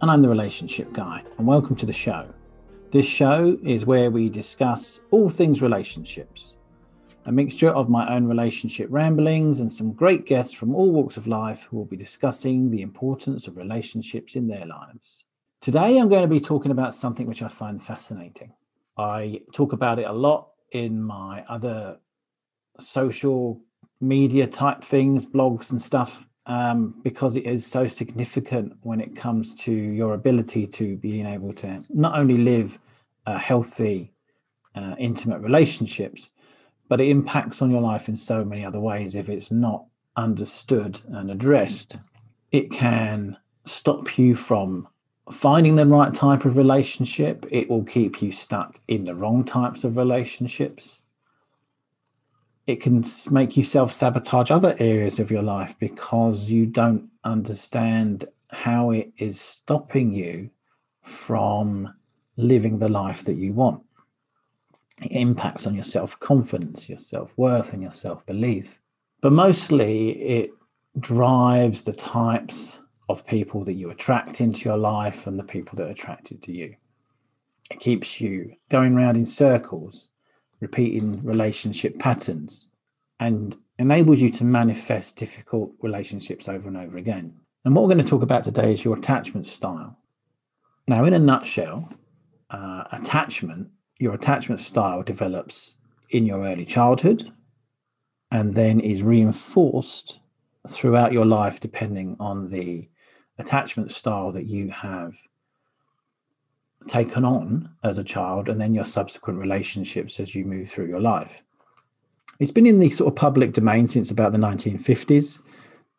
and I'm the relationship guy, and welcome to the show. This show is where we discuss all things relationships, a mixture of my own relationship ramblings and some great guests from all walks of life who will be discussing the importance of relationships in their lives. Today, I'm going to be talking about something which I find fascinating. I talk about it a lot in my other social media type things, blogs and stuff um, because it is so significant when it comes to your ability to being able to not only live uh, healthy, uh, intimate relationships, but it impacts on your life in so many other ways if it's not understood and addressed. It can stop you from finding the right type of relationship. It will keep you stuck in the wrong types of relationships it can make you self sabotage other areas of your life because you don't understand how it is stopping you from living the life that you want. It impacts on your self confidence, your self worth, and your self belief. But mostly it drives the types of people that you attract into your life and the people that are attracted to you. It keeps you going around in circles repeating relationship patterns and enables you to manifest difficult relationships over and over again. And what we're going to talk about today is your attachment style. Now, in a nutshell, uh, attachment, your attachment style develops in your early childhood and then is reinforced throughout your life depending on the attachment style that you have taken on as a child and then your subsequent relationships as you move through your life. It's been in the sort of public domain since about the 1950s.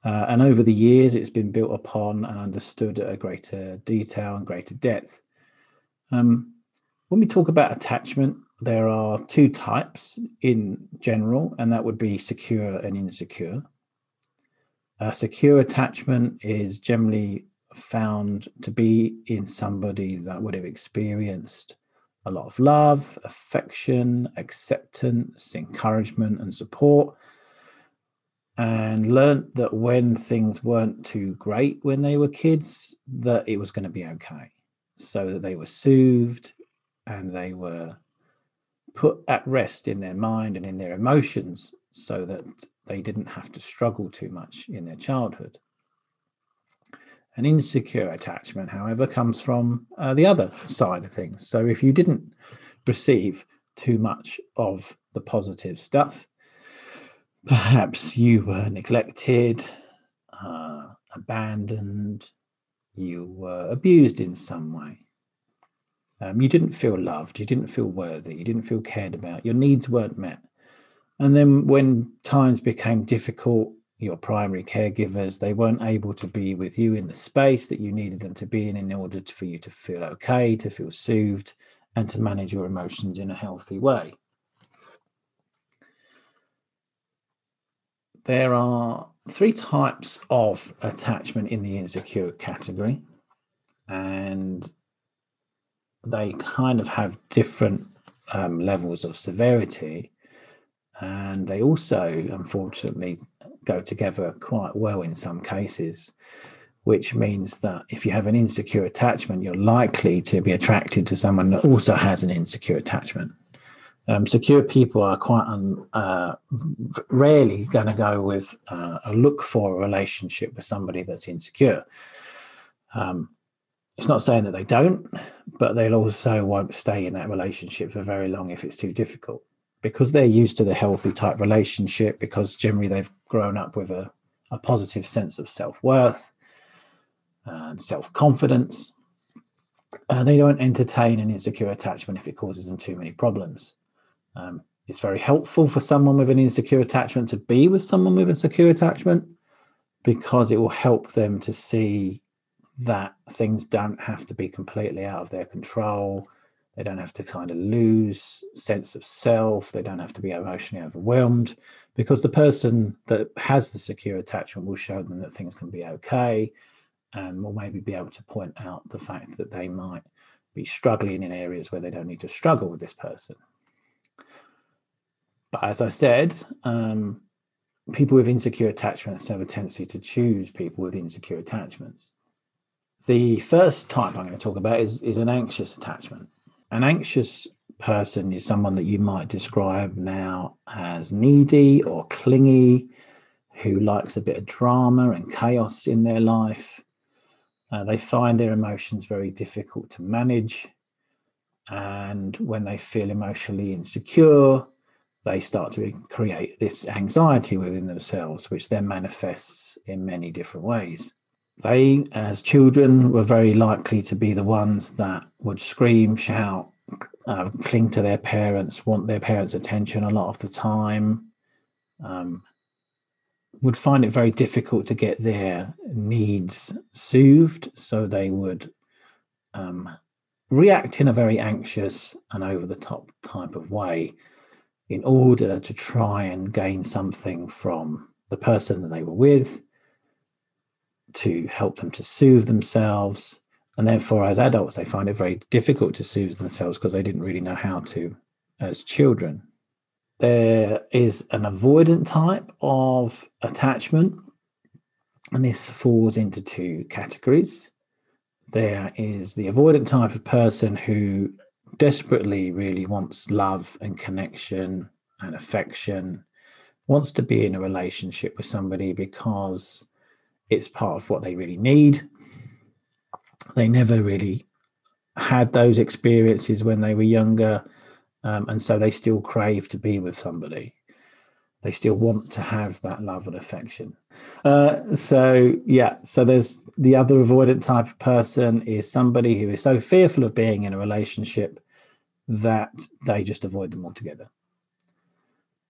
Uh, and over the years, it's been built upon and understood at a greater detail and greater depth. Um, when we talk about attachment, there are two types in general, and that would be secure and insecure. A secure attachment is generally found to be in somebody that would have experienced a lot of love, affection, acceptance, encouragement, and support. And learned that when things weren't too great when they were kids, that it was going to be okay. So that they were soothed and they were put at rest in their mind and in their emotions so that they didn't have to struggle too much in their childhood. An insecure attachment, however, comes from uh, the other side of things. So if you didn't receive too much of the positive stuff, perhaps you were neglected, uh, abandoned, you were abused in some way. Um, you didn't feel loved, you didn't feel worthy, you didn't feel cared about, your needs weren't met. And then when times became difficult, your primary caregivers they weren't able to be with you in the space that you needed them to be in in order to, for you to feel okay to feel soothed and to manage your emotions in a healthy way. There are three types of attachment in the insecure category and they kind of have different um, levels of severity. And they also unfortunately go together quite well in some cases, which means that if you have an insecure attachment, you're likely to be attracted to someone that also has an insecure attachment. Um, secure people are quite un, uh, rarely going to go with uh, a look for a relationship with somebody that's insecure. Um, it's not saying that they don't, but they'll also won't stay in that relationship for very long if it's too difficult because they're used to the healthy type relationship, because generally they've grown up with a, a positive sense of self worth and self confidence, uh, they don't entertain an insecure attachment if it causes them too many problems. Um, it's very helpful for someone with an insecure attachment to be with someone with a secure attachment because it will help them to see that things don't have to be completely out of their control. They don't have to kind of lose sense of self. They don't have to be emotionally overwhelmed because the person that has the secure attachment will show them that things can be okay and will maybe be able to point out the fact that they might be struggling in areas where they don't need to struggle with this person. But as I said, um, people with insecure attachments have a tendency to choose people with insecure attachments. The first type I'm going to talk about is, is an anxious attachment. An anxious person is someone that you might describe now as needy or clingy, who likes a bit of drama and chaos in their life. Uh, they find their emotions very difficult to manage. And when they feel emotionally insecure, they start to create this anxiety within themselves, which then manifests in many different ways. They, as children, were very likely to be the ones that would scream, shout, uh, cling to their parents, want their parents' attention a lot of the time, um, would find it very difficult to get their needs soothed. So they would um, react in a very anxious and over the top type of way in order to try and gain something from the person that they were with to help them to soothe themselves. And therefore, as adults, they find it very difficult to soothe themselves because they didn't really know how to as children. There is an avoidant type of attachment, and this falls into two categories. There is the avoidant type of person who desperately really wants love and connection and affection, wants to be in a relationship with somebody because it's part of what they really need. They never really had those experiences when they were younger, um, and so they still crave to be with somebody. They still want to have that love and affection. Uh, so yeah, so there's the other avoidant type of person is somebody who is so fearful of being in a relationship that they just avoid them altogether.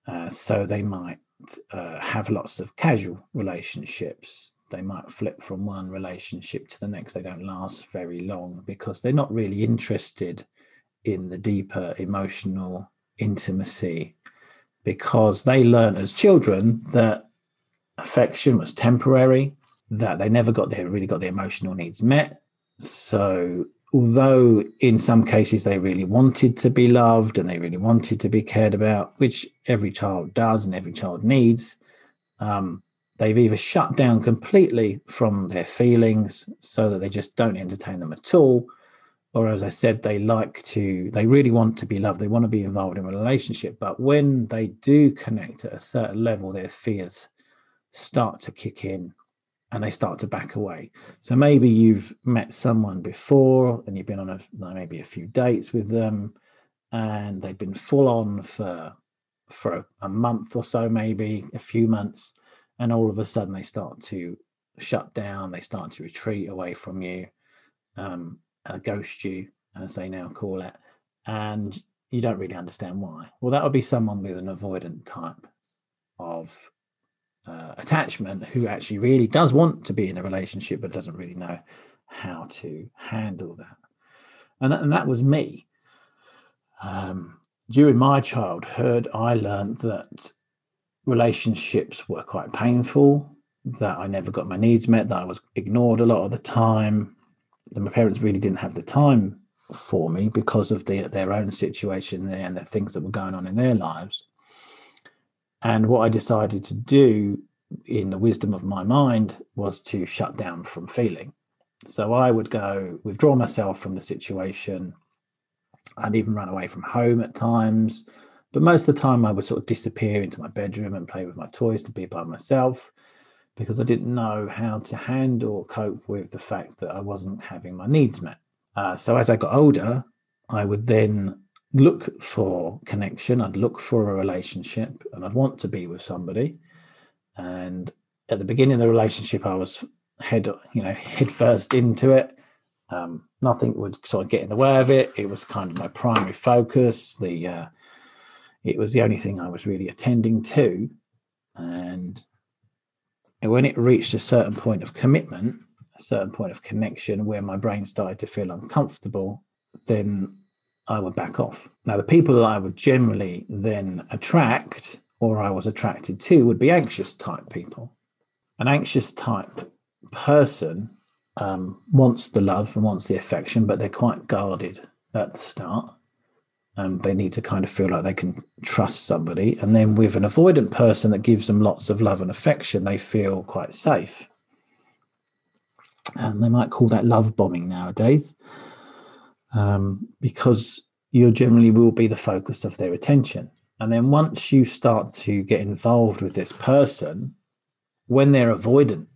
Uh, so they might uh, have lots of casual relationships. They might flip from one relationship to the next. They don't last very long because they're not really interested in the deeper emotional intimacy because they learn as children that affection was temporary, that they never got their really got their emotional needs met. So although in some cases they really wanted to be loved and they really wanted to be cared about, which every child does and every child needs, um, they've either shut down completely from their feelings so that they just don't entertain them at all. Or, as I said, they like to, they really want to be loved. They want to be involved in a relationship. But when they do connect at a certain level, their fears start to kick in and they start to back away. So maybe you've met someone before and you've been on a maybe a few dates with them, and they've been full on for for a month or so, maybe a few months, and all of a sudden they start to shut down. They start to retreat away from you, um, uh, ghost you, as they now call it, and you don't really understand why. Well, that would be someone with an avoidant type of uh, attachment who actually really does want to be in a relationship but doesn't really know how to handle that. And that, and that was me. Um, during my childhood, I learned that relationships were quite painful, that I never got my needs met, that I was ignored a lot of the time, that my parents really didn't have the time for me because of the, their own situation and the things that were going on in their lives. And what I decided to do in the wisdom of my mind was to shut down from feeling. So I would go withdraw myself from the situation. I'd even run away from home at times. But most of the time, I would sort of disappear into my bedroom and play with my toys to be by myself because I didn't know how to handle or cope with the fact that I wasn't having my needs met. Uh, so as I got older, I would then look for connection, I'd look for a relationship, and I'd want to be with somebody. And at the beginning of the relationship, I was head, you know, head first into it. Um, nothing would sort of get in the way of it. It was kind of my primary focus. The uh, it was the only thing I was really attending to, and when it reached a certain point of commitment, a certain point of connection where my brain started to feel uncomfortable, then I would back off. Now, the people that I would generally then attract or I was attracted to would be anxious type people. An anxious type person um, wants the love and wants the affection, but they're quite guarded at the start. Um, they need to kind of feel like they can trust somebody. And then with an avoidant person that gives them lots of love and affection, they feel quite safe. And they might call that love bombing nowadays um, because you generally will be the focus of their attention. And then once you start to get involved with this person, when their avoidant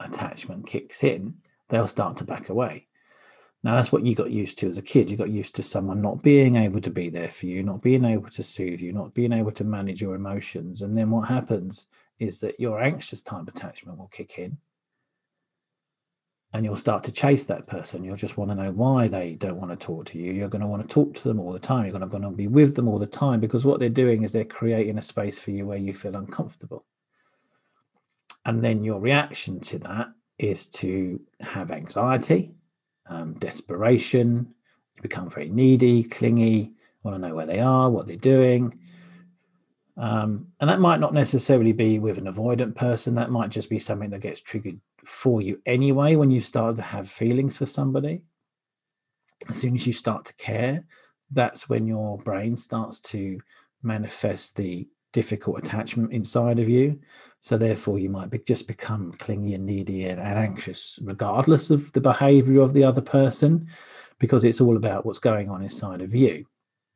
attachment kicks in, they'll start to back away. Now, that's what you got used to as a kid. You got used to someone not being able to be there for you, not being able to soothe you, not being able to manage your emotions. And then what happens is that your anxious type attachment will kick in and you'll start to chase that person. You'll just want to know why they don't want to talk to you. You're going to want to talk to them all the time. You're going to, going to be with them all the time because what they're doing is they're creating a space for you where you feel uncomfortable. And then your reaction to that is to have anxiety, um, desperation. You become very needy, clingy, want to know where they are, what they're doing. Um, and that might not necessarily be with an avoidant person. That might just be something that gets triggered for you anyway when you start to have feelings for somebody. As soon as you start to care, that's when your brain starts to manifest the difficult attachment inside of you. So therefore, you might be, just become clingy and needy and, and anxious, regardless of the behavior of the other person, because it's all about what's going on inside of you.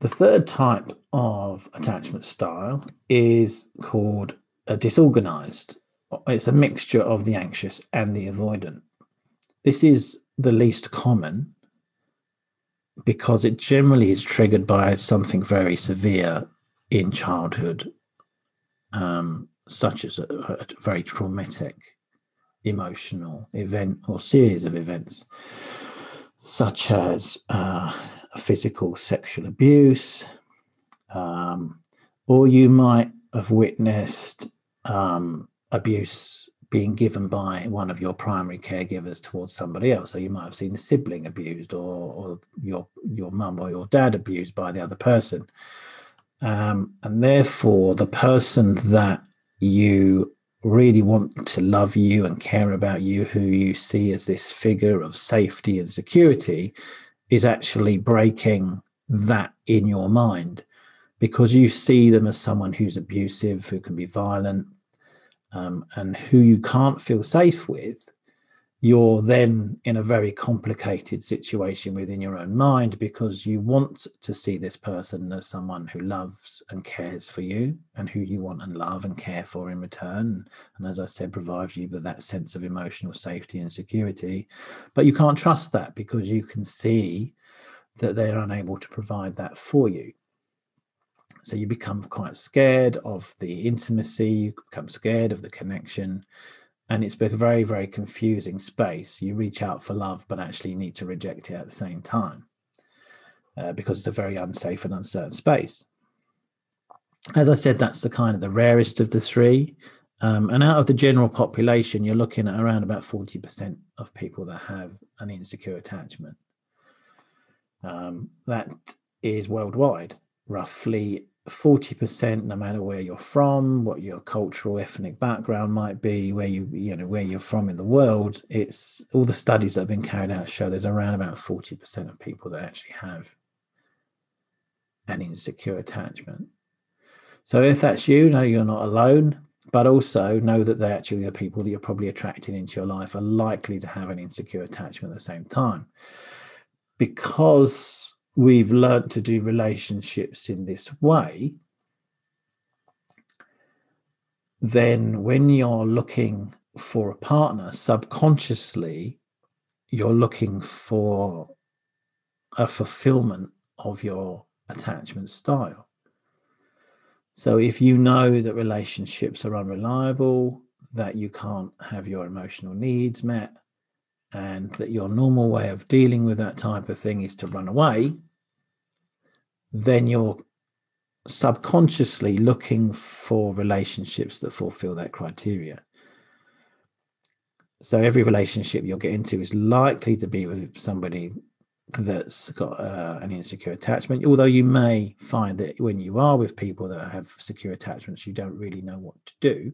The third type of attachment style is called a disorganized. It's a mixture of the anxious and the avoidant. This is the least common because it generally is triggered by something very severe in childhood um, such as a, a very traumatic emotional event or series of events, such as uh, physical sexual abuse, um, or you might have witnessed um, abuse being given by one of your primary caregivers towards somebody else. So you might have seen a sibling abused, or, or your your mum or your dad abused by the other person. Um, and therefore, the person that you really want to love you and care about you, who you see as this figure of safety and security, is actually breaking that in your mind. Because you see them as someone who's abusive, who can be violent, um, and who you can't feel safe with you're then in a very complicated situation within your own mind because you want to see this person as someone who loves and cares for you and who you want and love and care for in return. And as I said, provides you with that sense of emotional safety and security. But you can't trust that because you can see that they're unable to provide that for you. So you become quite scared of the intimacy, you become scared of the connection and it's a very very confusing space. You reach out for love but actually you need to reject it at the same time uh, because it's a very unsafe and uncertain space. As i said that's the kind of the rarest of the three. Um, and out of the general population you're looking at around about 40% of people that have an insecure attachment. Um, that is worldwide roughly 40% no matter where you're from what your cultural ethnic background might be where you you know where you're from in the world it's all the studies that have been carried out show there's around about 40% of people that actually have an insecure attachment. So if that's you know you're not alone but also know that they actually the people that you're probably attracting into your life are likely to have an insecure attachment at the same time. Because we've learned to do relationships in this way, then when you're looking for a partner, subconsciously, you're looking for a fulfillment of your attachment style. So if you know that relationships are unreliable, that you can't have your emotional needs met, and that your normal way of dealing with that type of thing is to run away, then you're subconsciously looking for relationships that fulfill that criteria. so every relationship you'll get into is likely to be with somebody that's got uh, an insecure attachment. Although you may find that when you are with people that have secure attachments, you don't really know what to do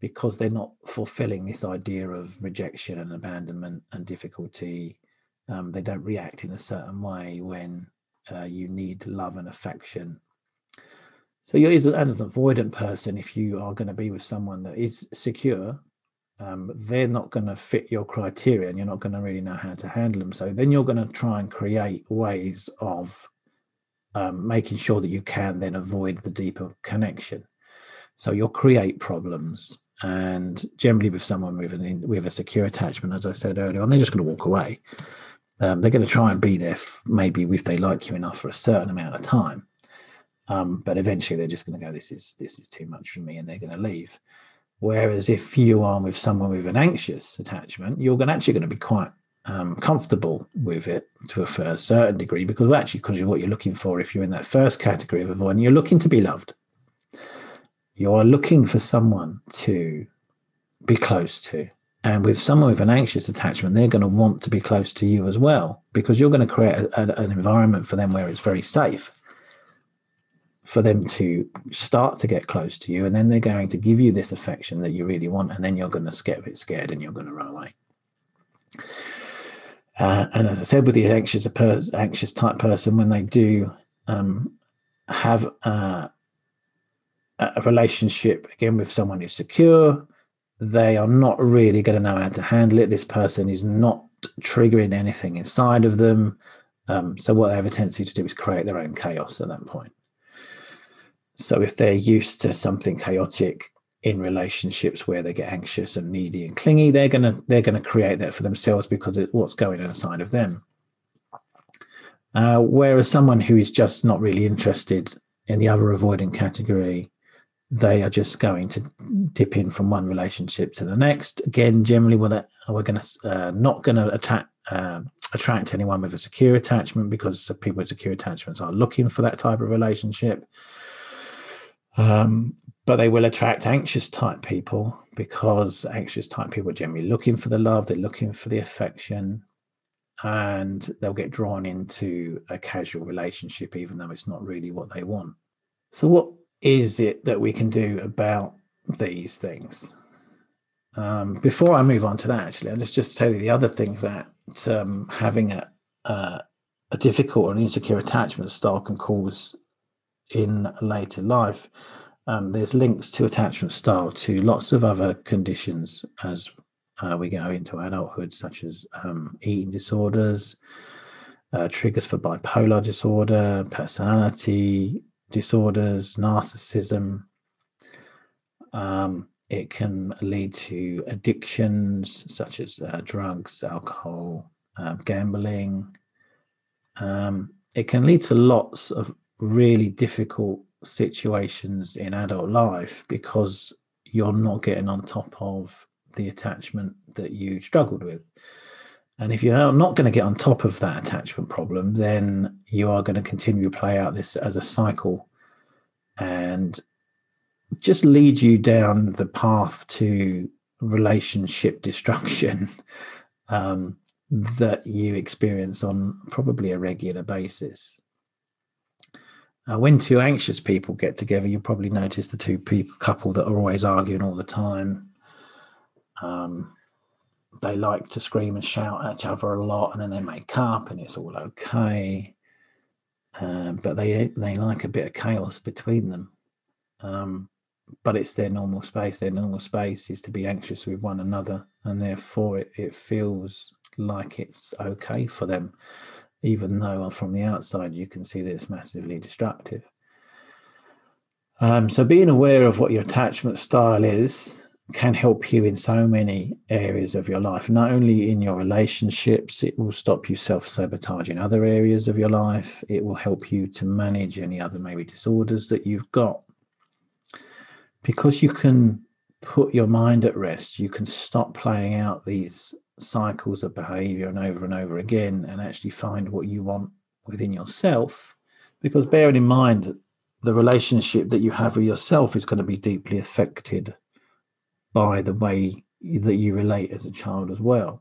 because they're not fulfilling this idea of rejection and abandonment and difficulty. Um, they don't react in a certain way when uh, you need love and affection. So you're as an avoidant person, if you are going to be with someone that is secure, um, they're not going to fit your criteria and you're not going to really know how to handle them. So then you're going to try and create ways of um, making sure that you can then avoid the deeper connection. So you'll create problems. And generally, with someone with, an, with a secure attachment, as I said earlier on, they're just going to walk away. Um, they're going to try and be there, f- maybe if they like you enough for a certain amount of time. Um, but eventually, they're just going to go, "This is this is too much for me," and they're going to leave. Whereas if you are with someone with an anxious attachment, you're going actually going to be quite um, comfortable with it to a, certain degree because actually, because you're what you're looking for, if you're in that first category of avoiding, you're looking to be loved. You are looking for someone to be close to. And with someone with an anxious attachment, they're going to want to be close to you as well because you're going to create a, a, an environment for them where it's very safe for them to start to get close to you and then they're going to give you this affection that you really want and then you're going to get a bit scared and you're going to run away. Uh, and as i said with the anxious anxious type person when they do um, have uh, a relationship again with someone who's secure they are not really going to know how to handle it. This person is not triggering anything inside of them. Um, so what they have a tendency to do is create their own chaos at that point. So if they're used to something chaotic in relationships where they get anxious and needy and clingy, they're gonna they're gonna create that for themselves because of what's going on inside of them. Uh, whereas someone who is just not really interested in the other avoiding category, they are just going to dip in from one relationship to the next. Again, generally, we're, we're going to uh, not going to attack, uh, attract anyone with a secure attachment because people with secure attachments are looking for that type of relationship. Um, but they will attract anxious type people because anxious type people are generally looking for the love, they're looking for the affection, and they'll get drawn into a casual relationship, even though it's not really what they want. So, what is it that we can do about these things? Um, before I move on to that, actually, I'll just, you the other thing that um, having a, uh, a difficult or insecure attachment style can cause in later life. Um, there's links to attachment style to lots of other conditions as uh, we go into adulthood, such as um, eating disorders, uh, triggers for bipolar disorder, personality disorders, narcissism. Um, it can lead to addictions such as uh, drugs, alcohol, uh, gambling. Um, it can lead to lots of really difficult situations in adult life because you're not getting on top of the attachment that you struggled with. And if you're not going to get on top of that attachment problem, then you are going to continue to play out this as a cycle and just lead you down the path to relationship destruction um, that you experience on probably a regular basis. Uh, when two anxious people get together, you'll probably notice the two people couple that are always arguing all the time. Um, they like to scream and shout at each other a lot, and then they make up, and it's all okay. Uh, but they they like a bit of chaos between them. Um, but it's their normal space. Their normal space is to be anxious with one another, and therefore it, it feels like it's okay for them even though from the outside you can see that it's massively destructive. Um, so, being aware of what your attachment style is can help you in so many areas of your life, not only in your relationships, it will stop you self sabotaging other areas of your life, it will help you to manage any other maybe disorders that you've got. Because you can put your mind at rest, you can stop playing out these cycles of behavior and over and over again and actually find what you want within yourself. Because bearing in mind the relationship that you have with yourself is going to be deeply affected by the way that you relate as a child as well.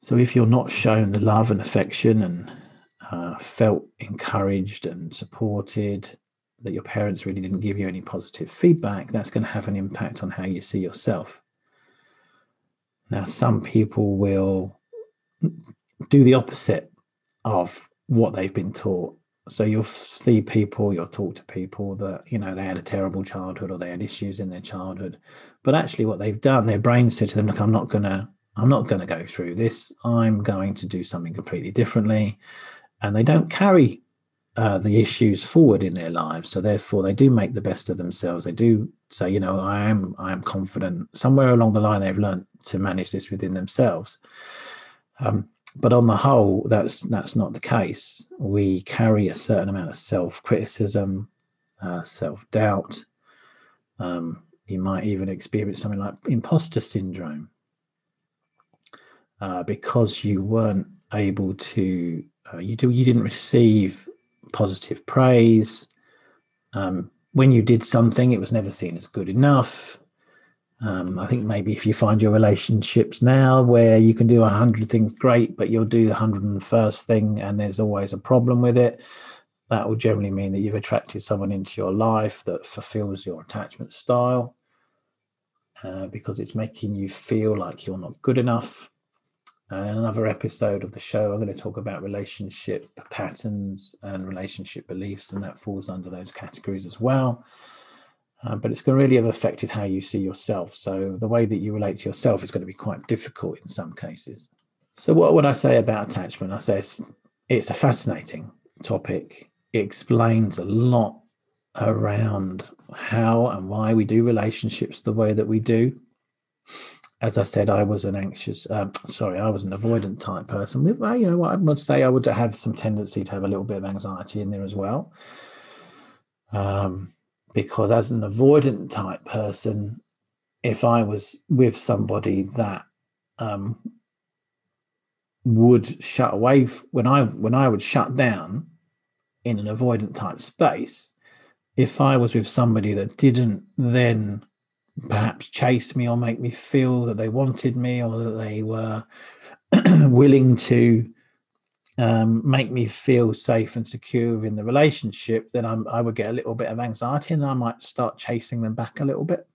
So if you're not shown the love and affection and uh, felt encouraged and supported, that your parents really didn't give you any positive feedback, that's going to have an impact on how you see yourself. Now, some people will do the opposite of what they've been taught. So you'll see people, you'll talk to people that, you know, they had a terrible childhood or they had issues in their childhood. But actually what they've done, their brain said to them, look, I'm not gonna, I'm not gonna go through this. I'm going to do something completely differently. And they don't carry uh, the issues forward in their lives. So therefore they do make the best of themselves. They do say, you know, I am, I am confident. Somewhere along the line, they've learned to manage this within themselves. Um, but on the whole, that's that's not the case. We carry a certain amount of self-criticism, uh, self-doubt. Um, you might even experience something like imposter syndrome uh, because you weren't able to. Uh, you do. You didn't receive positive praise. Um, when you did something, it was never seen as good enough. Um, I think maybe if you find your relationships now where you can do a hundred things great, but you'll do the hundred and first thing and there's always a problem with it, that will generally mean that you've attracted someone into your life that fulfills your attachment style uh, because it's making you feel like you're not good enough. And in another episode of the show, I'm going to talk about relationship patterns and relationship beliefs, and that falls under those categories as well. Uh, but it's going to really have affected how you see yourself. So the way that you relate to yourself is going to be quite difficult in some cases. So what would I say about attachment? I say it's, it's a fascinating topic. It explains a lot around how and why we do relationships the way that we do. As I said, I was an anxious, um, sorry, I was an avoidant type person. Well, you know, I would say I would have some tendency to have a little bit of anxiety in there as well. Um, because as an avoidant type person, if I was with somebody that um, would shut away when I when I would shut down in an avoidant type space, if I was with somebody that didn't then perhaps chase me or make me feel that they wanted me or that they were willing to um, make me feel safe and secure in the relationship, then I'm, I would get a little bit of anxiety and I might start chasing them back a little bit.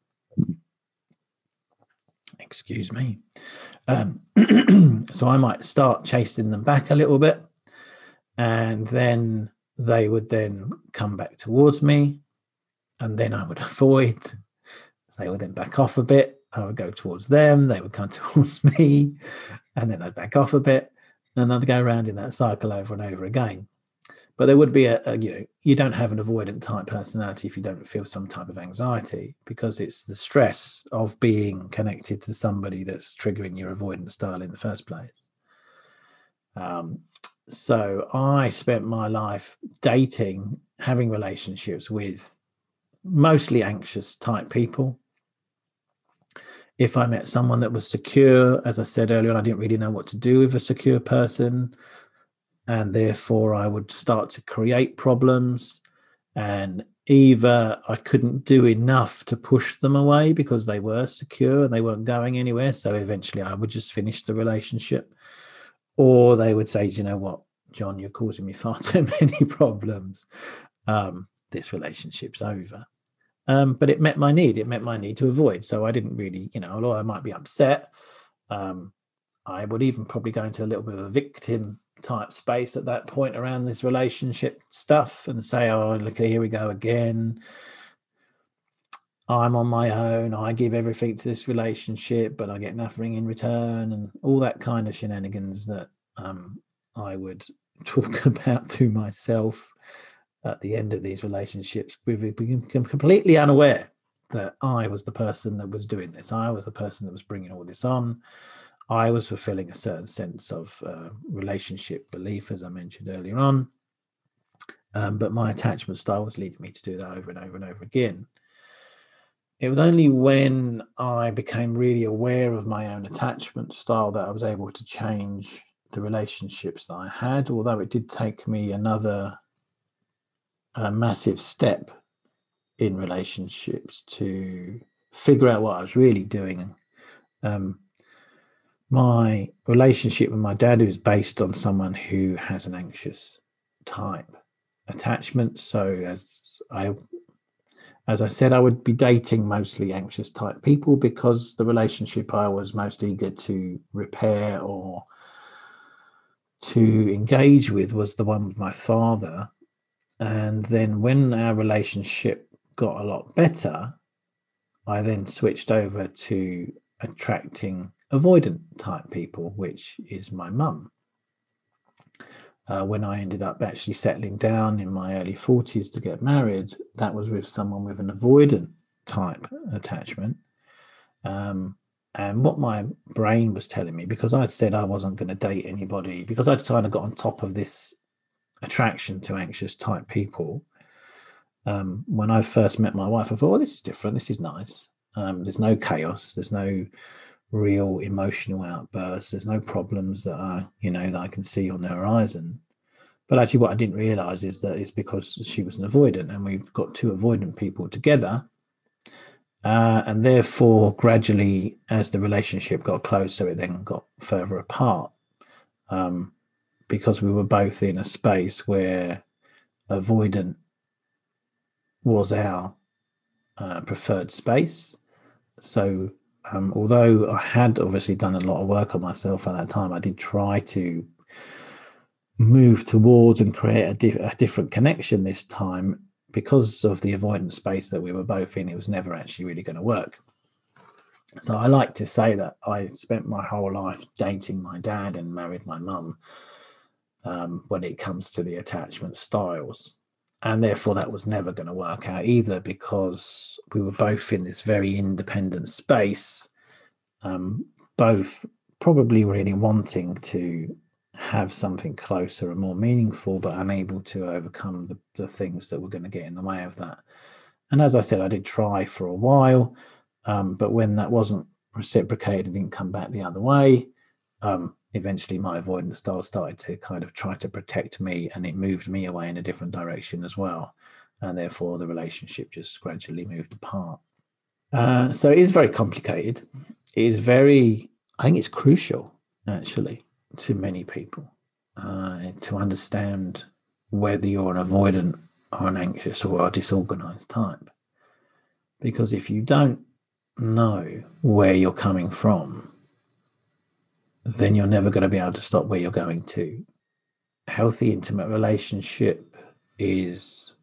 Excuse me. Um, so I might start chasing them back a little bit, and then they would then come back towards me, and then I would avoid. They would then back off a bit. I would go towards them. They would come towards me, and then I'd back off a bit and I'd go around in that cycle over and over again. But there would be a, a, you know, you don't have an avoidant type personality if you don't feel some type of anxiety because it's the stress of being connected to somebody that's triggering your avoidant style in the first place. Um, so I spent my life dating, having relationships with mostly anxious type people if I met someone that was secure, as I said earlier, I didn't really know what to do with a secure person. And therefore, I would start to create problems. And either I couldn't do enough to push them away because they were secure and they weren't going anywhere. So eventually, I would just finish the relationship. Or they would say, you know what, John, you're causing me far too many problems. Um, this relationship's over. Um, but it met my need. It met my need to avoid. So I didn't really, you know, although I might be upset, um, I would even probably go into a little bit of a victim type space at that point around this relationship stuff and say, oh, look, here we go again. I'm on my own. I give everything to this relationship, but I get nothing in return, and all that kind of shenanigans that um, I would talk about to myself at the end of these relationships, we've become completely unaware that I was the person that was doing this. I was the person that was bringing all this on. I was fulfilling a certain sense of uh, relationship belief, as I mentioned earlier on. Um, but my attachment style was leading me to do that over and over and over again. It was only when I became really aware of my own attachment style that I was able to change the relationships that I had, although it did take me another a massive step in relationships to figure out what I was really doing. Um, my relationship with my dad was based on someone who has an anxious type attachment. So as I as I said, I would be dating mostly anxious type people because the relationship I was most eager to repair or to engage with was the one with my father. And then when our relationship got a lot better, I then switched over to attracting avoidant type people, which is my mum. Uh, when I ended up actually settling down in my early 40s to get married, that was with someone with an avoidant type attachment. Um, and what my brain was telling me, because I said I wasn't going to date anybody, because I'd kind of got on top of this attraction to anxious type people. Um, when I first met my wife, I thought, oh, this is different. This is nice. Um, there's no chaos. There's no real emotional outbursts. There's no problems that I, you know, that I can see on the horizon. But actually, what I didn't realize is that it's because she was an avoidant, and we've got two avoidant people together. Uh, and therefore, gradually, as the relationship got closer, it then got further apart um, because we were both in a space where avoidant was our uh, preferred space. So um, although I had obviously done a lot of work on myself at that time, I did try to move towards and create a, a different connection this time because of the avoidance space that we were both in. It was never actually really going to work. So I like to say that I spent my whole life dating my dad and married my mum um, when it comes to the attachment styles. And therefore that was never going to work out either because we were both in this very independent space. Um, both probably really wanting to have something closer and more meaningful but unable to overcome the, the things that were going to get in the way of that. And as i said i did try for a while um, but when that wasn't reciprocated didn't come back the other way. Um, eventually my avoidance style started to kind of try to protect me and it moved me away in a different direction as well. And therefore the relationship just gradually moved apart. Uh, so it is very complicated. It is very i think it's crucial actually to many people uh, to understand whether you're an avoidant or an anxious or a disorganized type. Because if you don't know where you're coming from then you're never going to be able to stop where you're going to. Healthy, intimate relationship is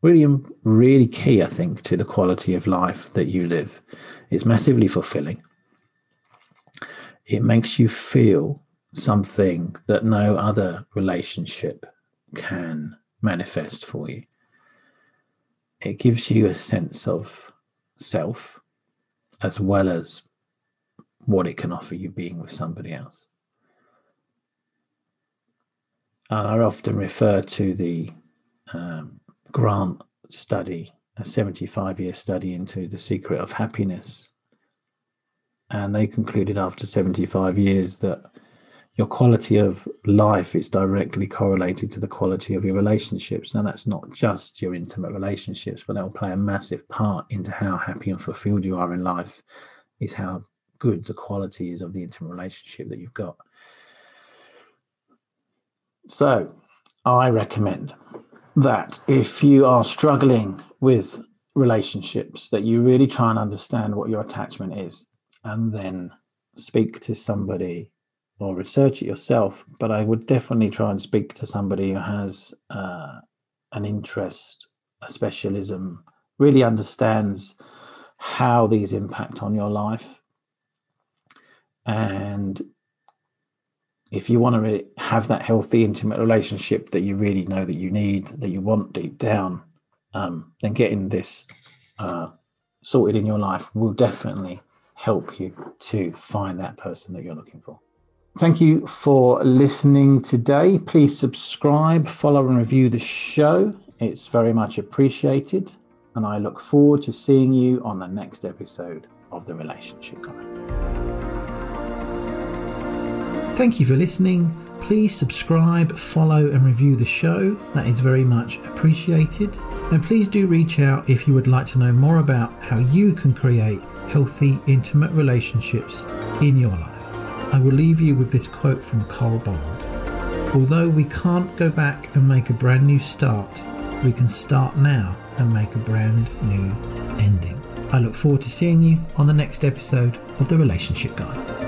really, really key, I think, to the quality of life that you live. It's massively fulfilling. It makes you feel something that no other relationship can manifest for you. It gives you a sense of self as well as what it can offer you being with somebody else. And I often refer to the um, Grant study, a 75 year study into the secret of happiness. And they concluded after 75 years that your quality of life is directly correlated to the quality of your relationships. Now, that's not just your intimate relationships, but that will play a massive part into how happy and fulfilled you are in life, is how good the quality is of the intimate relationship that you've got. So, I recommend that if you are struggling with relationships, that you really try and understand what your attachment is and then speak to somebody or research it yourself. But I would definitely try and speak to somebody who has uh, an interest, a specialism, really understands how these impact on your life and if you want to really have that healthy, intimate relationship that you really know that you need, that you want deep down, um, then getting this uh, sorted in your life will definitely help you to find that person that you're looking for. Thank you for listening today. Please subscribe, follow, and review the show. It's very much appreciated. And I look forward to seeing you on the next episode of The Relationship Guide. Thank you for listening Please subscribe, follow, and review the show. That is very much appreciated. And please do reach out if you would like to know more about how you can create healthy, intimate relationships in your life. I will leave you with this quote from Carl Bond. Although we can't go back and make a brand new start, we can start now and make a brand new ending. I look forward to seeing you on the next episode of The Relationship Guy.